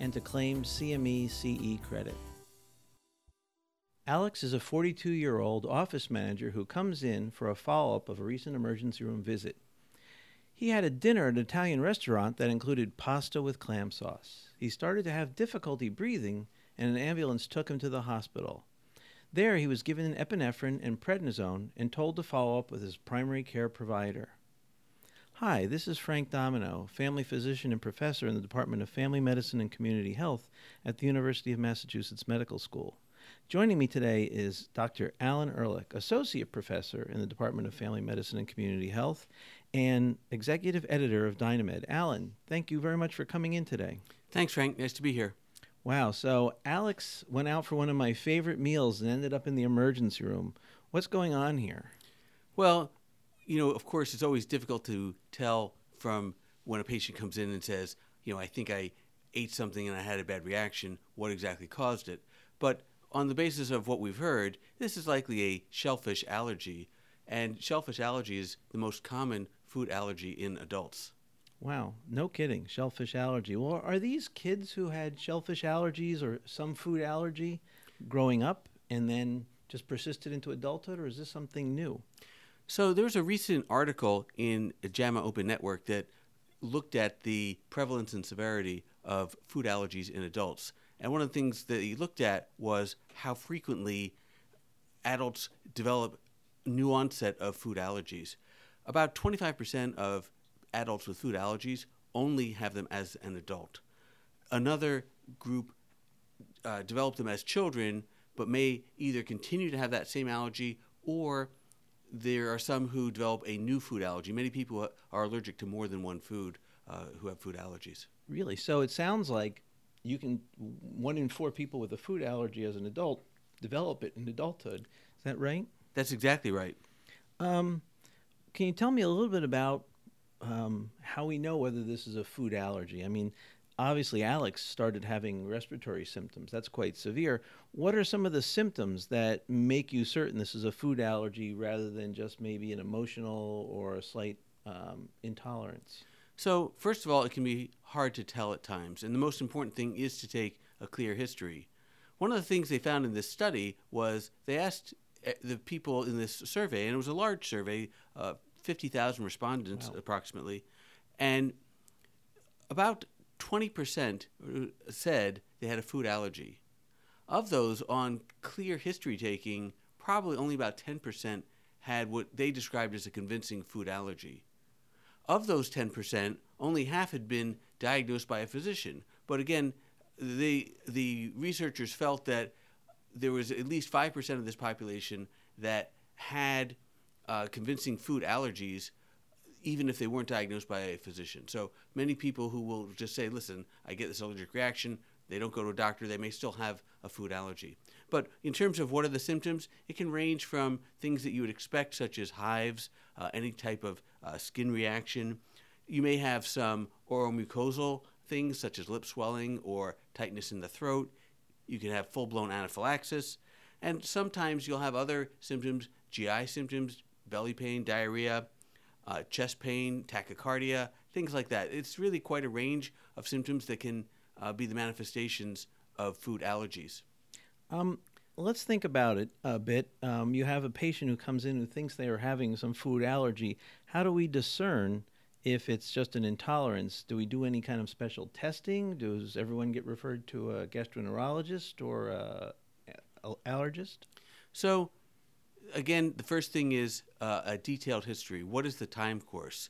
and to claim CME CE credit. Alex is a 42 year old office manager who comes in for a follow up of a recent emergency room visit. He had a dinner at an Italian restaurant that included pasta with clam sauce. He started to have difficulty breathing, and an ambulance took him to the hospital. There, he was given an epinephrine and prednisone and told to follow up with his primary care provider. Hi, this is Frank Domino, family physician and professor in the Department of Family Medicine and Community Health at the University of Massachusetts Medical School. Joining me today is Dr. Alan Ehrlich, associate professor in the Department of Family Medicine and Community Health and executive editor of Dynamed. Alan, thank you very much for coming in today. Thanks, Frank. Nice to be here. Wow. So, Alex went out for one of my favorite meals and ended up in the emergency room. What's going on here? Well, you know, of course, it's always difficult to tell from when a patient comes in and says, you know, I think I ate something and I had a bad reaction, what exactly caused it. But on the basis of what we've heard, this is likely a shellfish allergy. And shellfish allergy is the most common food allergy in adults. Wow, no kidding. Shellfish allergy. Well, are these kids who had shellfish allergies or some food allergy growing up and then just persisted into adulthood, or is this something new? So there was a recent article in JAMA Open Network that looked at the prevalence and severity of food allergies in adults. And one of the things that he looked at was how frequently adults develop new onset of food allergies. About 25% of adults with food allergies only have them as an adult. Another group uh, develop them as children, but may either continue to have that same allergy or there are some who develop a new food allergy. Many people are allergic to more than one food uh, who have food allergies. Really? So it sounds like you can, one in four people with a food allergy as an adult develop it in adulthood. Is that right? That's exactly right. Um, can you tell me a little bit about um, how we know whether this is a food allergy? I mean, obviously Alex started having respiratory symptoms. That's quite severe. What are some of the symptoms that make you certain this is a food allergy rather than just maybe an emotional or a slight um, intolerance? So, first of all, it can be hard to tell at times, and the most important thing is to take a clear history. One of the things they found in this study was they asked eh, the people in this survey, and it was a large survey, uh, 50,000 respondents wow. approximately, and about 20% said they had a food allergy. Of those on clear history taking, probably only about 10% had what they described as a convincing food allergy. Of those 10%, only half had been diagnosed by a physician. But again, the, the researchers felt that there was at least 5% of this population that had uh, convincing food allergies even if they weren't diagnosed by a physician. So many people who will just say, listen, I get this allergic reaction, they don't go to a doctor, they may still have a food allergy. But in terms of what are the symptoms, it can range from things that you would expect, such as hives, uh, any type of uh, skin reaction. You may have some oral mucosal things, such as lip swelling or tightness in the throat. You can have full blown anaphylaxis. And sometimes you'll have other symptoms, GI symptoms, belly pain, diarrhea, uh, chest pain, tachycardia, things like that. It's really quite a range of symptoms that can uh, be the manifestations of food allergies. Um, let's think about it a bit. Um, you have a patient who comes in who thinks they are having some food allergy. How do we discern if it's just an intolerance? Do we do any kind of special testing? Does everyone get referred to a gastroenterologist or a allergist? So, again, the first thing is uh, a detailed history. What is the time course?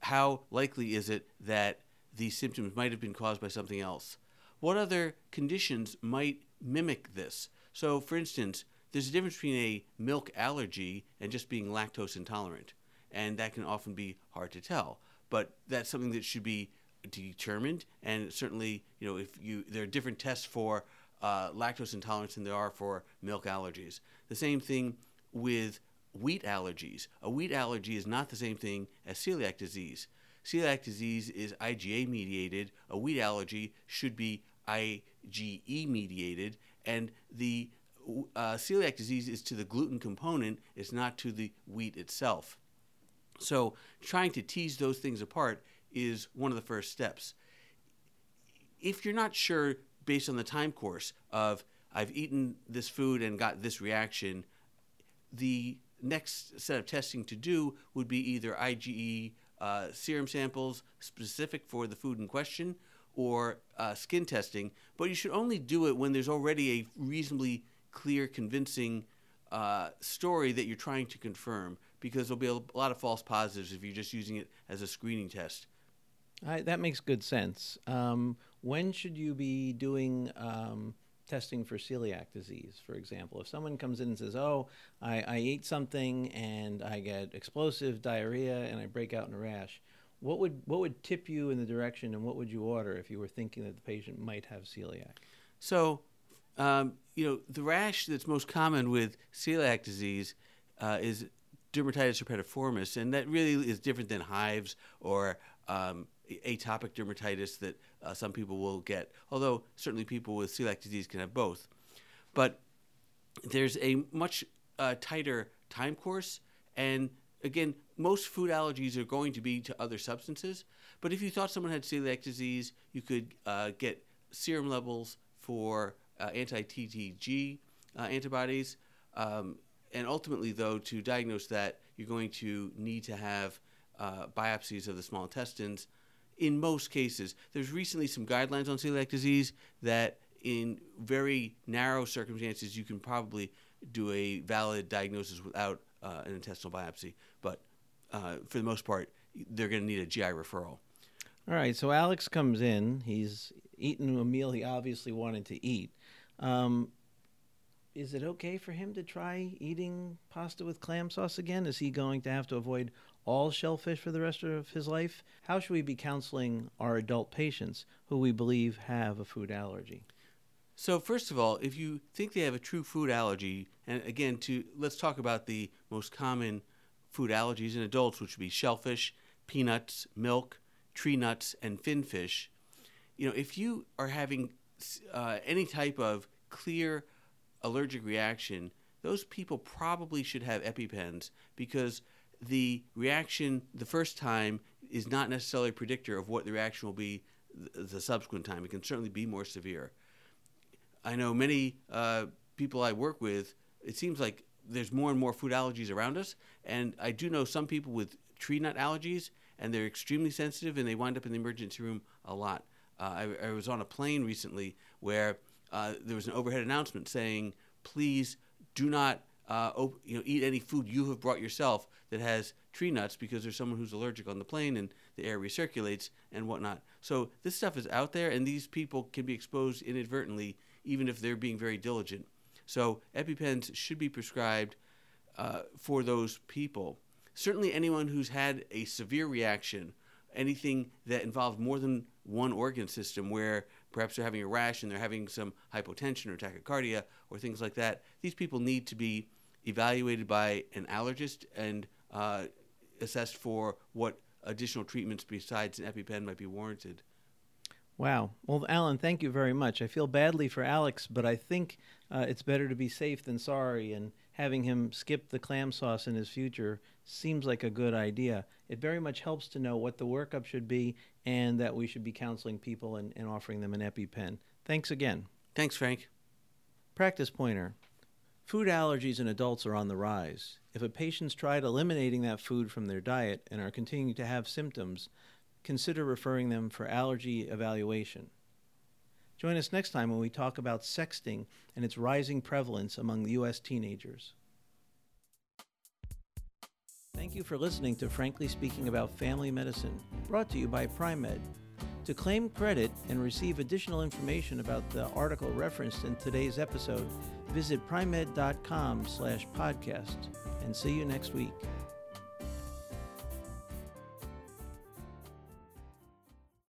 How likely is it that these symptoms might have been caused by something else? What other conditions might mimic this? So, for instance, there's a difference between a milk allergy and just being lactose intolerant, and that can often be hard to tell. But that's something that should be determined, and certainly, you know, if you there are different tests for uh, lactose intolerance than there are for milk allergies. The same thing with wheat allergies. A wheat allergy is not the same thing as celiac disease. Celiac disease is IgA mediated. A wheat allergy should be IgE mediated, and the uh, celiac disease is to the gluten component, it's not to the wheat itself. So, trying to tease those things apart is one of the first steps. If you're not sure, based on the time course of I've eaten this food and got this reaction, the next set of testing to do would be either IgE uh, serum samples specific for the food in question or uh, skin testing, but you should only do it when there's already a reasonably clear, convincing uh, story that you're trying to confirm because there'll be a lot of false positives if you're just using it as a screening test. I, that makes good sense. Um, when should you be doing um, testing for celiac disease, for example? If someone comes in and says, Oh, I, I ate something and I get explosive diarrhea and I break out in a rash, what would, what would tip you in the direction and what would you order if you were thinking that the patient might have celiac? So, um, you know, the rash that's most common with celiac disease uh, is dermatitis herpetiformis, and that really is different than hives or um, atopic dermatitis that uh, some people will get, although certainly people with celiac disease can have both. But there's a much uh, tighter time course, and again, most food allergies are going to be to other substances. But if you thought someone had celiac disease, you could uh, get serum levels for uh, anti-TTG uh, antibodies. Um, and ultimately, though, to diagnose that, you're going to need to have uh, biopsies of the small intestines. In most cases, there's recently some guidelines on celiac disease that, in very narrow circumstances, you can probably do a valid diagnosis without uh, an intestinal biopsy. But uh, for the most part, they're going to need a GI referral. All right, so Alex comes in. He's eaten a meal he obviously wanted to eat. Um, is it okay for him to try eating pasta with clam sauce again? Is he going to have to avoid all shellfish for the rest of his life? How should we be counseling our adult patients who we believe have a food allergy? So first of all, if you think they have a true food allergy, and again, to let's talk about the most common food allergies in adults, which would be shellfish, peanuts, milk, tree nuts, and finfish. You know, if you are having uh, any type of clear allergic reaction, those people probably should have EpiPens because the reaction the first time is not necessarily a predictor of what the reaction will be the subsequent time. It can certainly be more severe. I know many uh, people I work with, it seems like there's more and more food allergies around us. And I do know some people with tree nut allergies, and they're extremely sensitive and they wind up in the emergency room a lot. Uh, I, I, was on a plane recently where uh, there was an overhead announcement saying, please do not uh, op- you know, eat any food you have brought yourself that has tree nuts because there's someone who's allergic on the plane and the air recirculates and whatnot. So this stuff is out there, and these people can be exposed inadvertently, even if they're being very diligent. So EpiPens should be prescribed uh, for those people. Certainly, anyone who's had a severe reaction, anything that involves more than one organ system, where perhaps they're having a rash and they're having some hypotension or tachycardia or things like that, these people need to be evaluated by an allergist and uh, assessed for what additional treatments besides an EpiPen might be warranted. Wow. Well, Alan, thank you very much. I feel badly for Alex, but I think uh, it's better to be safe than sorry, and having him skip the clam sauce in his future seems like a good idea. It very much helps to know what the workup should be and that we should be counseling people and, and offering them an EpiPen. Thanks again. Thanks, Frank. Practice pointer. Food allergies in adults are on the rise. If a patient's tried eliminating that food from their diet and are continuing to have symptoms, consider referring them for allergy evaluation. Join us next time when we talk about sexting and its rising prevalence among U.S. teenagers. Thank you for listening to Frankly Speaking About Family Medicine, brought to you by Pri-Med. To claim credit and receive additional information about the article referenced in today's episode, visit pri-med.com slash podcast and see you next week.